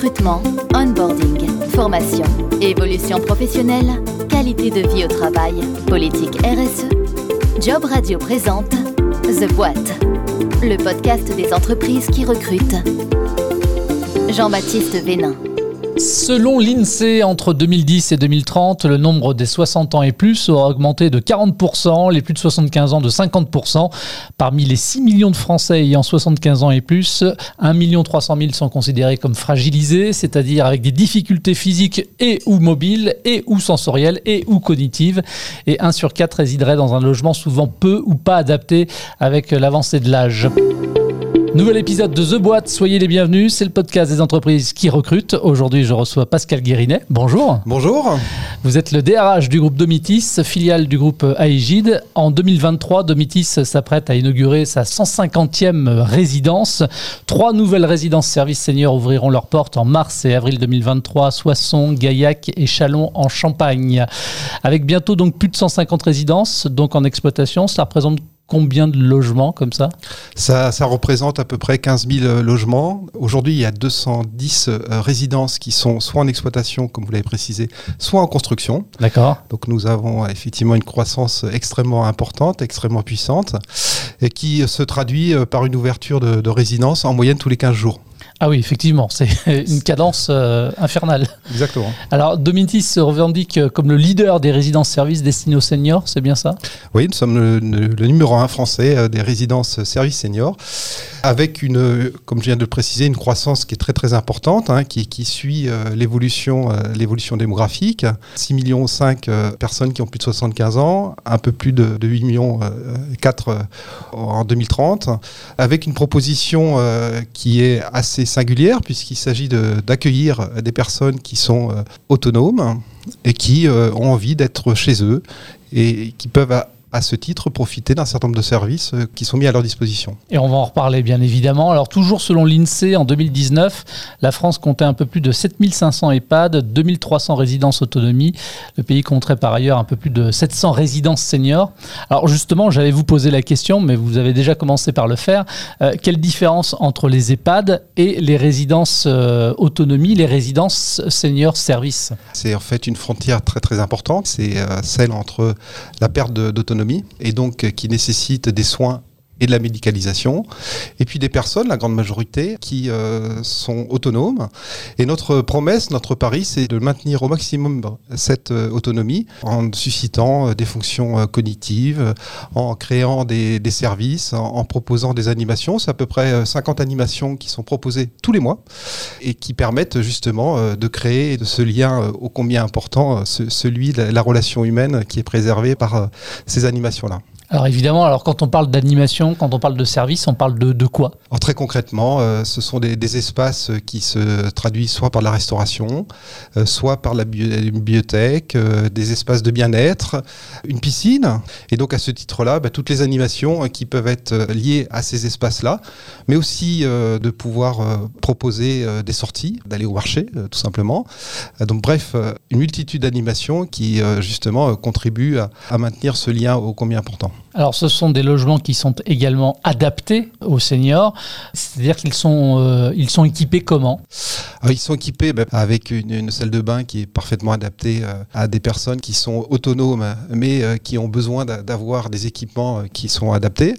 Recrutement, onboarding, formation, évolution professionnelle, qualité de vie au travail, politique RSE. Job Radio présente The Boîte, le podcast des entreprises qui recrutent. Jean-Baptiste Vénin. Selon l'INSEE, entre 2010 et 2030, le nombre des 60 ans et plus aura augmenté de 40%, les plus de 75 ans de 50%. Parmi les 6 millions de Français ayant 75 ans et plus, 1 300 000 sont considérés comme fragilisés, c'est-à-dire avec des difficultés physiques et ou mobiles, et ou sensorielles, et ou cognitives. Et 1 sur 4 résiderait dans un logement souvent peu ou pas adapté avec l'avancée de l'âge. Nouvel épisode de The Boîte, soyez les bienvenus, c'est le podcast des entreprises qui recrutent. Aujourd'hui, je reçois Pascal Guérinet. Bonjour. Bonjour. Vous êtes le DRH du groupe Domitis, filiale du groupe Aegide. En 2023, Domitis s'apprête à inaugurer sa 150e résidence. Trois nouvelles résidences services seniors ouvriront leurs portes en mars et avril 2023, Soissons, Gaillac et Chalon en Champagne. Avec bientôt donc plus de 150 résidences donc en exploitation, cela représente combien de logements comme ça? Ça, ça représente à peu près 15 000 euh, logements. Aujourd'hui, il y a 210 euh, résidences qui sont soit en exploitation, comme vous l'avez précisé, soit en construction. D'accord. Donc nous avons effectivement une croissance extrêmement importante, extrêmement puissante, et qui se traduit euh, par une ouverture de, de résidences en moyenne tous les 15 jours. Ah oui, effectivement, c'est une cadence euh, infernale. Exactement. Alors, Domitis se revendique comme le leader des résidences-services destinées aux seniors, c'est bien ça? Oui, nous sommes le, le, numéro un français euh, des résidences-services seniors, avec une, comme je viens de le préciser, une croissance qui est très très importante, hein, qui, qui, suit euh, l'évolution euh, l'évolution démographique. 6 millions 5 euh, personnes qui ont plus de 75 ans, un peu plus de, de 8 millions 4 en 2030, avec une proposition qui est assez singulière puisqu'il s'agit d'accueillir de, des personnes qui sont euh, autonomes et qui euh, ont envie d'être chez eux et qui peuvent à ce titre profiter d'un certain nombre de services euh, qui sont mis à leur disposition. Et on va en reparler bien évidemment. Alors toujours selon l'INSEE, en 2019, la France comptait un peu plus de 7500 EHPAD, 2300 résidences autonomie. Le pays compterait par ailleurs un peu plus de 700 résidences seniors. Alors justement, j'allais vous poser la question, mais vous avez déjà commencé par le faire. Euh, quelle différence entre les EHPAD et les résidences euh, autonomie, les résidences seniors services C'est en fait une frontière très très importante. C'est euh, celle entre la perte d'autonomie et donc euh, qui nécessite des soins et de la médicalisation, et puis des personnes, la grande majorité, qui euh, sont autonomes. Et notre promesse, notre pari, c'est de maintenir au maximum cette euh, autonomie en suscitant euh, des fonctions euh, cognitives, en créant des, des services, en, proposant des animations. C'est à peu près 50 animations qui sont proposées tous les mois et qui permettent justement de créer de ce lien ô combien important, celui de la relation humaine qui est préservée par ces animations-là. Alors évidemment, alors quand on parle d'animation, quand on parle de service, on parle de, de quoi? Alors Très concrètement, euh, ce sont des, des, espaces qui se traduisent soit par la restauration, euh, soit par la bibliothèque, euh, des espaces de bien-être, une piscine. Et donc à ce titre-là, bah, toutes les animations qui peuvent être liées à ces espaces-là, mais aussi de pouvoir proposer des sorties, d'aller au marché tout simplement. donc bref, une multitude d'animations qui justement contribuent à, à maintenir ce lien ô combien important. Alors ce sont des logements qui sont également adaptés aux seniors, c'est-à-dire qu'ils sont, euh, ils sont équipés comment? Alors, Ils sont équipés bah, avec une, salle de bain qui est parfaitement adaptée euh, à des personnes qui sont autonomes mais euh, qui ont besoin d'avoir des équipements qui sont adaptés.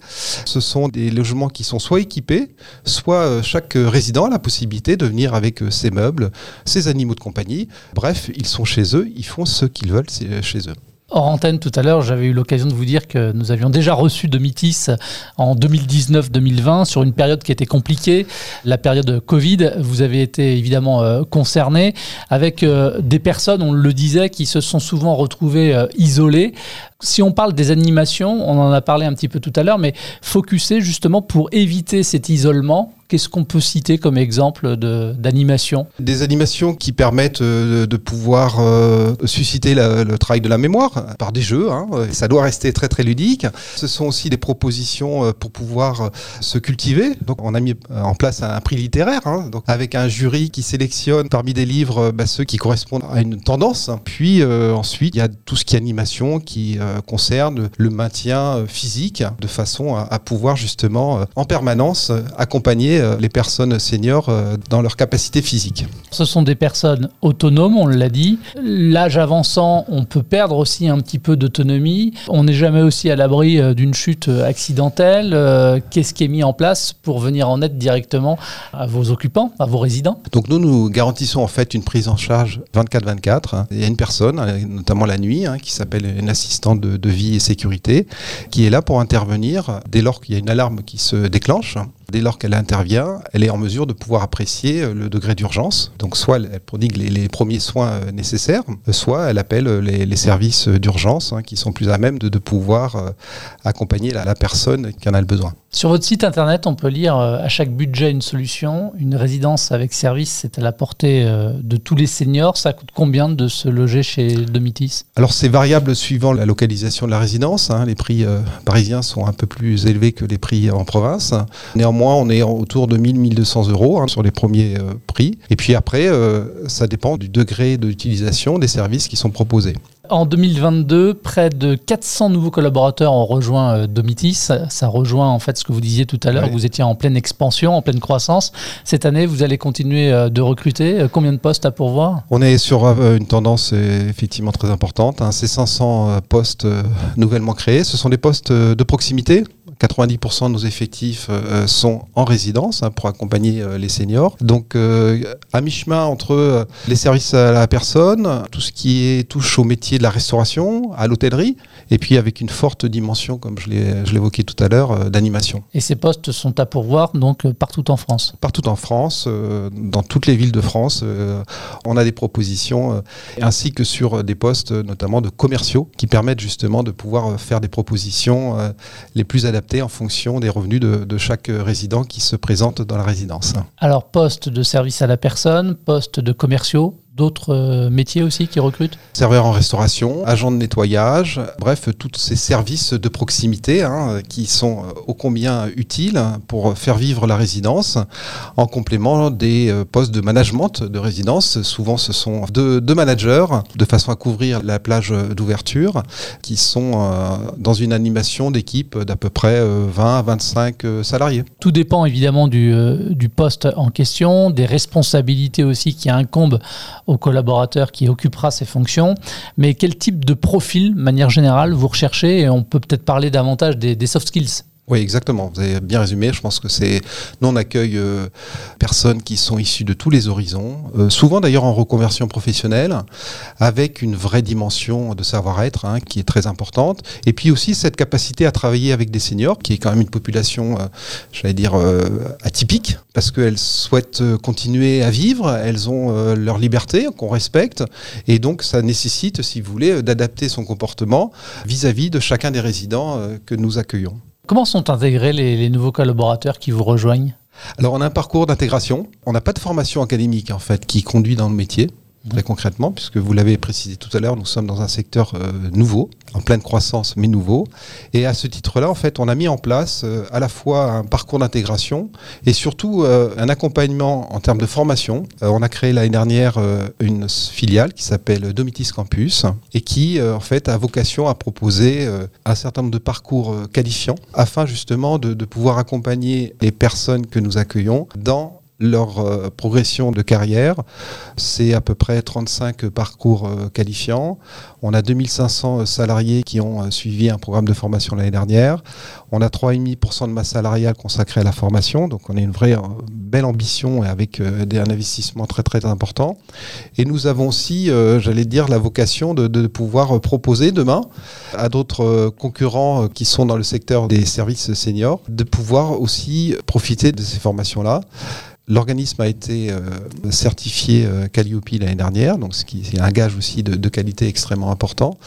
Ce sont des logements qui sont soit équipés, soit chaque résident a la possibilité de venir avec ses meubles, ses animaux de compagnie. Bref, ils sont chez eux, ils font ce qu'ils veulent chez eux. Hors tout à l'heure, j'avais eu l'occasion de vous dire que nous avions déjà reçu Domitis en 2019-2020 sur une période qui était compliquée, la période Covid. Vous avez été évidemment euh, concerné avec euh, des personnes, on le disait, qui se sont souvent retrouvées euh, isolées. Si on parle des animations, on en a parlé un petit peu tout à l'heure, mais focuser justement pour éviter cet isolement, Qu'est-ce qu'on peut citer comme exemple d'animation? Des animations qui permettent euh, de pouvoir euh, susciter le travail de la mémoire par des jeux. Hein. Ça doit rester très très ludique. Ce sont aussi des propositions euh, pour pouvoir se cultiver. Donc on a mis en place un prix littéraire, hein, donc avec un jury qui sélectionne parmi des livres bah, ceux qui correspondent à une tendance. Puis ensuite il y a tout ce qui est animation qui concerne le maintien physique de façon à, pouvoir justement en permanence accompagner les personnes seniors dans leur capacité physique. Ce sont des personnes autonomes, on l'a dit. L'âge avançant, on peut perdre aussi un petit peu d'autonomie. On n'est jamais aussi à l'abri d'une chute accidentelle. Qu'est-ce qui est mis en place pour venir en aide directement à vos occupants, à vos résidents? Donc nous, nous garantissons en fait une prise en charge 24-24. Il y a une personne, notamment la nuit, hein, qui s'appelle une assistante de, vie et sécurité, qui est là pour intervenir dès lors qu'il y a une alarme qui se déclenche. Dès lors qu'elle intervient, elle est en mesure de pouvoir apprécier le degré d'urgence. Donc soit elle prodigue les, premiers soins euh, nécessaires, soit elle appelle les, services d'urgence hein, qui sont plus à même de, pouvoir euh, accompagner la, la personne qui en a le besoin. Sur votre site internet, on peut lire euh, à chaque budget une solution. Une résidence avec service, c'est à la portée de tous les seniors. Ça coûte combien de se loger chez Domitis? Alors c'est variable suivant la localisation de la résidence. Hein. Les prix parisiens sont un peu plus élevés que les prix en province. Néanmoins, on est autour de 1000-1200 euros hein, sur les premiers euh, prix. Et puis après, euh, ça dépend du degré d'utilisation des services qui sont proposés. En 2022, près de 400 nouveaux collaborateurs ont rejoint euh, Domitis. Ça, rejoint en fait ce que vous disiez tout à l'heure. Vous étiez en pleine expansion, en pleine croissance. Cette année, vous allez continuer de recruter. Combien de postes à pourvoir? On est sur une tendance effectivement très importante. Hein. Ces 500 postes nouvellement créés, ce sont des postes de proximité 90% de nos effectifs euh, sont en résidence hein, pour accompagner euh, les seniors. Donc euh, à mi-chemin entre les services à la personne, tout ce qui est, touche au métier de la restauration, à l'hôtellerie, et puis avec une forte dimension, comme je l'évoquais tout à l'heure, d'animation. Et ces postes sont à pourvoir donc partout en France? Partout en France, dans toutes les villes de France, on a des propositions, ainsi que sur des postes notamment de commerciaux qui permettent justement de pouvoir faire des propositions les plus adaptées en fonction des revenus de, chaque résident qui se présente dans la résidence. Alors, poste de service à la personne, poste de commerciaux, d'autres euh, métiers aussi qui recrutent? Serveurs en restauration, agents de nettoyage, bref, tous ces services de proximité hein, qui sont euh, ô combien utiles pour faire vivre la résidence, en complément des euh, postes de management de résidence. Souvent, ce sont deux, managers, de façon à couvrir la plage d'ouverture, qui sont dans une animation d'équipe d'à peu près 20 à 25 salariés. Tout dépend évidemment du, du poste en question, des responsabilités aussi qui incombent au collaborateur qui occupera ces fonctions. Mais quel type de profil, de manière générale, vous recherchez? Et on peut peut-être parler davantage des, soft skills. Oui, exactement. Vous avez bien résumé. Je pense que c'est. Nous, on accueille euh, personnes qui sont issues de tous les horizons, euh, souvent d'ailleurs en reconversion professionnelle, avec une vraie dimension de savoir-être hein, qui est très importante. Et puis aussi cette capacité à travailler avec des seniors, qui est quand même une population, euh, j'allais dire, atypique, parce qu'elles souhaitent continuer à vivre, elles ont leur liberté qu'on respecte, et donc ça nécessite, si vous voulez, d'adapter son comportement vis à -vis de chacun des résidents que nous accueillons. Comment sont intégrés les, nouveaux collaborateurs qui vous rejoignent? Alors on a un parcours d'intégration. On n'a pas de formation académique en fait qui conduit dans le métier très concrètement, puisque vous l'avez précisé tout à l'heure, nous sommes dans un secteur euh, nouveau, en pleine croissance, mais nouveau. Et à ce titre-là, en fait, on a mis en place euh, à la fois un parcours d'intégration et surtout euh, un accompagnement en termes de formation. on a créé l'année dernière une filiale qui s'appelle Domitis Campus et qui, en fait, a vocation à proposer un certain nombre de parcours qualifiants afin justement de, de pouvoir accompagner les personnes que nous accueillons dans leur euh, progression de carrière. C'est à peu près 35 parcours euh, qualifiants. On a 2500 salariés qui ont euh, suivi un programme de formation l'année dernière. On a 3,5% de masse salariale consacrée à la formation. Donc on a une vraie belle ambition et avec un investissement très très important. Et nous avons aussi, j'allais dire, la vocation de, pouvoir proposer demain à d'autres concurrents qui sont dans le secteur des services seniors, de pouvoir aussi profiter de ces formations-là. L'organisme a été euh, certifié euh, Calliope l'année dernière, donc ce qui est un gage aussi de, qualité extrêmement important.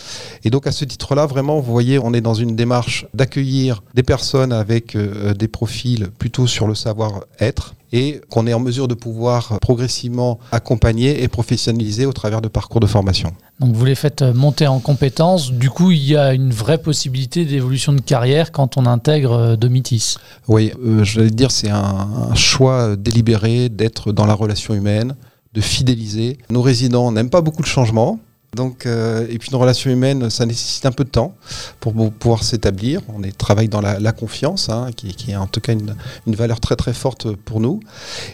Et donc à ce titre-là, vraiment, vous voyez, on est dans une démarche d'accueillir des personnes avec euh, des profils plutôt sur le savoir-être et qu'on est en mesure de pouvoir progressivement accompagner et professionnaliser au travers de parcours de formation. Donc vous les faites monter en compétences, du coup il y a une vraie possibilité d'évolution de carrière quand on intègre euh, Domitis. Oui, euh, je vais dire c'est un, choix délibéré d'être dans la relation humaine, de fidéliser. Nos résidents n'aiment pas beaucoup de changements, Donc, euh, et puis une relation humaine, ça nécessite un peu de temps pour pouvoir s'établir. On travaille dans la, confiance, hein, qui, est en tout cas une, valeur très très forte pour nous.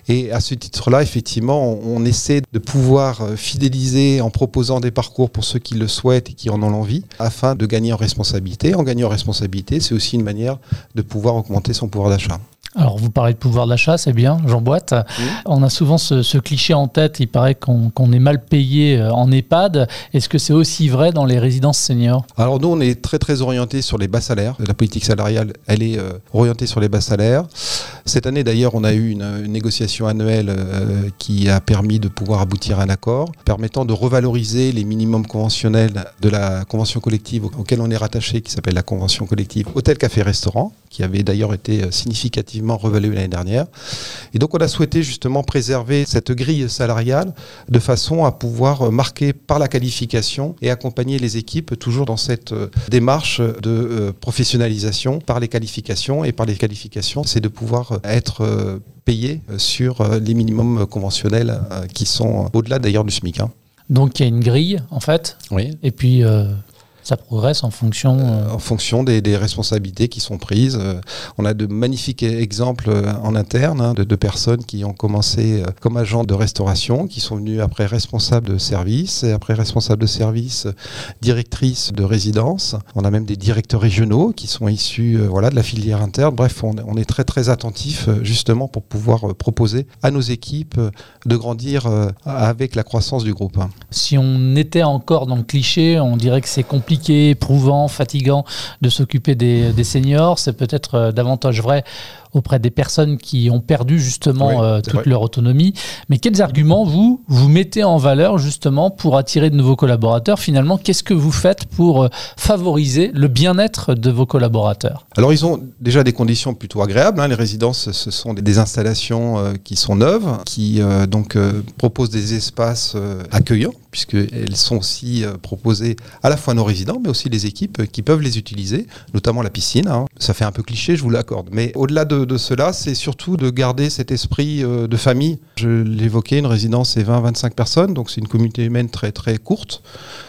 Et à ce titre-là, effectivement, on, essaie de pouvoir euh, fidéliser en proposant des parcours pour ceux qui le souhaitent et qui en ont l'envie, afin de gagner en responsabilité. En gagnant en responsabilité, c'est aussi une manière de pouvoir augmenter son pouvoir d'achat. Alors, vous parlez de pouvoir d'achat, c'est bien, j'emboîte. On a souvent ce, cliché en tête, il paraît qu'on est mal payé euh, en EHPAD. Est-ce que c'est aussi vrai dans les résidences seniors? Alors, nous, on est très, très orienté sur les bas salaires. La politique salariale, elle est euh, orientée sur les bas salaires. Cette année, d'ailleurs, on a eu une, négociation annuelle euh, qui a permis de pouvoir aboutir à un accord permettant de revaloriser les minimums conventionnels de la convention collective auquel on est rattaché, qui s'appelle la convention collective hôtel, café, restaurant, qui avait d'ailleurs été significative revalué l'année dernière. Et donc on a souhaité justement préserver cette grille salariale de façon à pouvoir marquer par la qualification et accompagner les équipes toujours dans cette euh, démarche de euh, professionnalisation par les qualifications. Et par les qualifications, c'est de pouvoir être euh, payé sur les minimums conventionnels qui sont au-delà d'ailleurs du SMIC. Hein. Donc il y a une grille en fait. Oui. Et puis ça progresse en fonction euh, En fonction des, responsabilités qui sont prises. Euh, on a de magnifiques exemples euh, en interne hein, de, de, personnes qui ont commencé comme agents de restauration, qui sont venus après responsables de service, et après responsables de service, directrices de résidence. On a même des directeurs régionaux qui sont issus voilà, de la filière interne. Bref, on, on est très très attentif justement pour pouvoir proposer à nos équipes de grandir avec la croissance du groupe. Si on était encore dans le cliché, on dirait que c'est compliqué éprouvant, fatigant de s'occuper des, des, seniors. C'est peut-être euh, davantage vrai auprès des personnes qui ont perdu justement euh, toute leur autonomie. Mais quels arguments vous vous mettez en valeur justement pour attirer de nouveaux collaborateurs? Finalement, qu'est-ce que vous faites pour euh, favoriser le bien-être de vos collaborateurs? Alors ils ont déjà des conditions plutôt agréables. Hein. Les résidences, ce sont des, installations euh, qui sont neuves, qui donc proposent des espaces accueillants puisqu'elles sont aussi proposées à la fois à nos mais aussi les équipes qui peuvent les utiliser, notamment la piscine. Hein. Ça fait un peu cliché, je vous l'accorde. Mais au-delà de de, cela, c'est surtout de garder cet esprit euh, de famille. Je l'évoquais, une résidence, c'est 20-25 personnes, donc c'est une communauté humaine très très courte.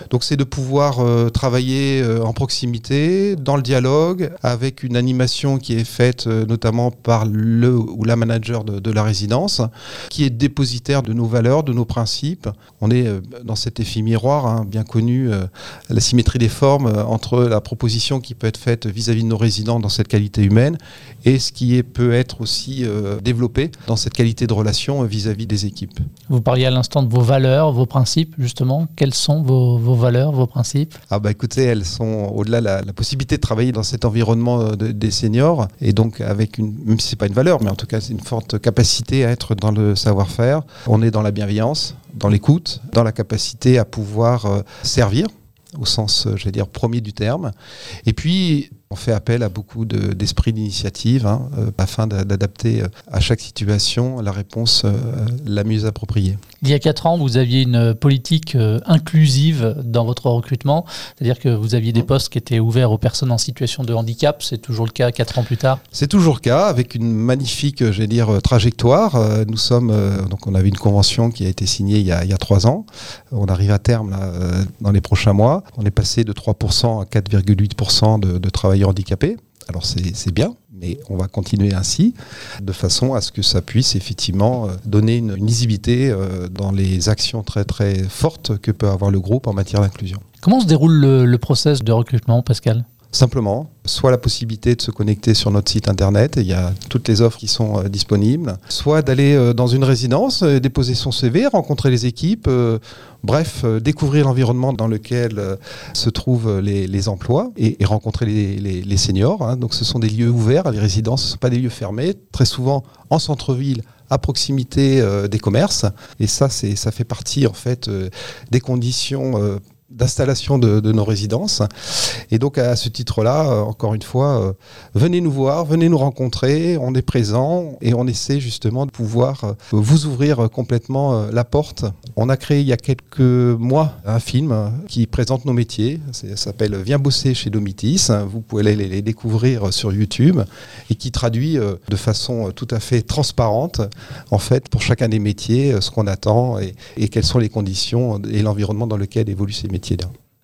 Donc c'est de pouvoir euh, travailler euh, en proximité, dans le dialogue, avec une animation qui est faite notamment par le ou la manager de, la résidence, qui est dépositaire de nos valeurs, de nos principes. On est dans cet effet miroir, hein, bien connu, la symétrie des formes entre la proposition qui peut être faite vis-à-vis -vis de nos résidents dans cette qualité humaine et ce qui peut être aussi euh, développé dans cette qualité de relation euh, vis-à-vis des équipes. Vous parliez à l'instant de vos valeurs, vos principes, justement. Quelles sont vos, valeurs, vos principes? Ah bah écoutez, elles sont au-delà de la, possibilité de travailler dans cet environnement euh, des seniors, et donc avec une, même si c'est pas une valeur, mais en tout cas c'est une forte capacité à être dans le savoir-faire. On est dans la bienveillance, dans l'écoute, dans la capacité à pouvoir servir au sens, j'allais dire, premier du terme. Et puis, on fait appel à beaucoup d'esprit d'initiative hein, euh, afin d'adapter euh, à chaque situation la réponse euh, la mieux appropriée. Il y a quatre ans, vous aviez une politique inclusive dans votre recrutement, c'est-à-dire que vous aviez des postes qui étaient ouverts aux personnes en situation de handicap. C'est toujours le cas quatre ans plus tard? C'est toujours le cas, avec une magnifique, j'allais dire, trajectoire. Nous sommes, donc on avait une convention qui a été signée il y a, trois ans. On arrive à terme dans les prochains mois. On est passé de 3% à 4,8% de, de handicapés. Alors c'est bien, mais on va continuer ainsi, de façon à ce que ça puisse effectivement euh, donner une, lisibilité euh, dans les actions très très fortes que peut avoir le groupe en matière d'inclusion. Comment se déroule le, le process de recrutement, Pascal? Simplement, soit la possibilité de se connecter sur notre site internet, il y a toutes les offres qui sont euh, disponibles, soit d'aller euh, dans une résidence, euh, déposer son CV, rencontrer les équipes, bref, découvrir l'environnement dans lequel se trouvent les, emplois et, rencontrer les, seniors. Hein. Donc ce sont des lieux ouverts, les résidences, ce ne sont pas des lieux fermés, très souvent en centre-ville à proximité des commerces. Et ça, c'est, ça fait partie en fait des conditions d'installation de, nos résidences. Et donc à ce titre-là, euh, encore une fois, euh, venez nous voir, venez nous rencontrer, on est présent et on essaie justement de pouvoir euh, vous ouvrir complètement la porte. On a créé il y a quelques mois un film qui présente nos métiers, ça s'appelle Viens bosser chez Domitis, vous pouvez les, les découvrir sur YouTube et qui traduit de façon tout à fait transparente en fait pour chacun des métiers ce qu'on attend et, et quelles sont les conditions et l'environnement dans lequel évoluent ces métiers.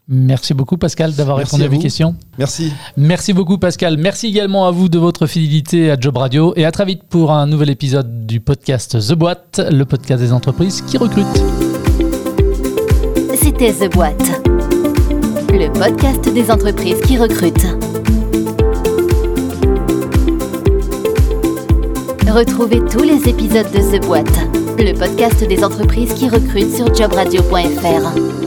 Merci beaucoup Pascal d'avoir répondu à, à mes questions. Merci. Merci beaucoup Pascal. Merci également à vous de votre fidélité à Job Radio et à très vite pour un nouvel épisode du podcast The Boîte, le podcast des entreprises qui recrutent. C'était The Boîte, le podcast des entreprises qui recrutent. Retrouvez tous les épisodes de The Boîte, le podcast des entreprises qui recrutent sur jobradio.fr.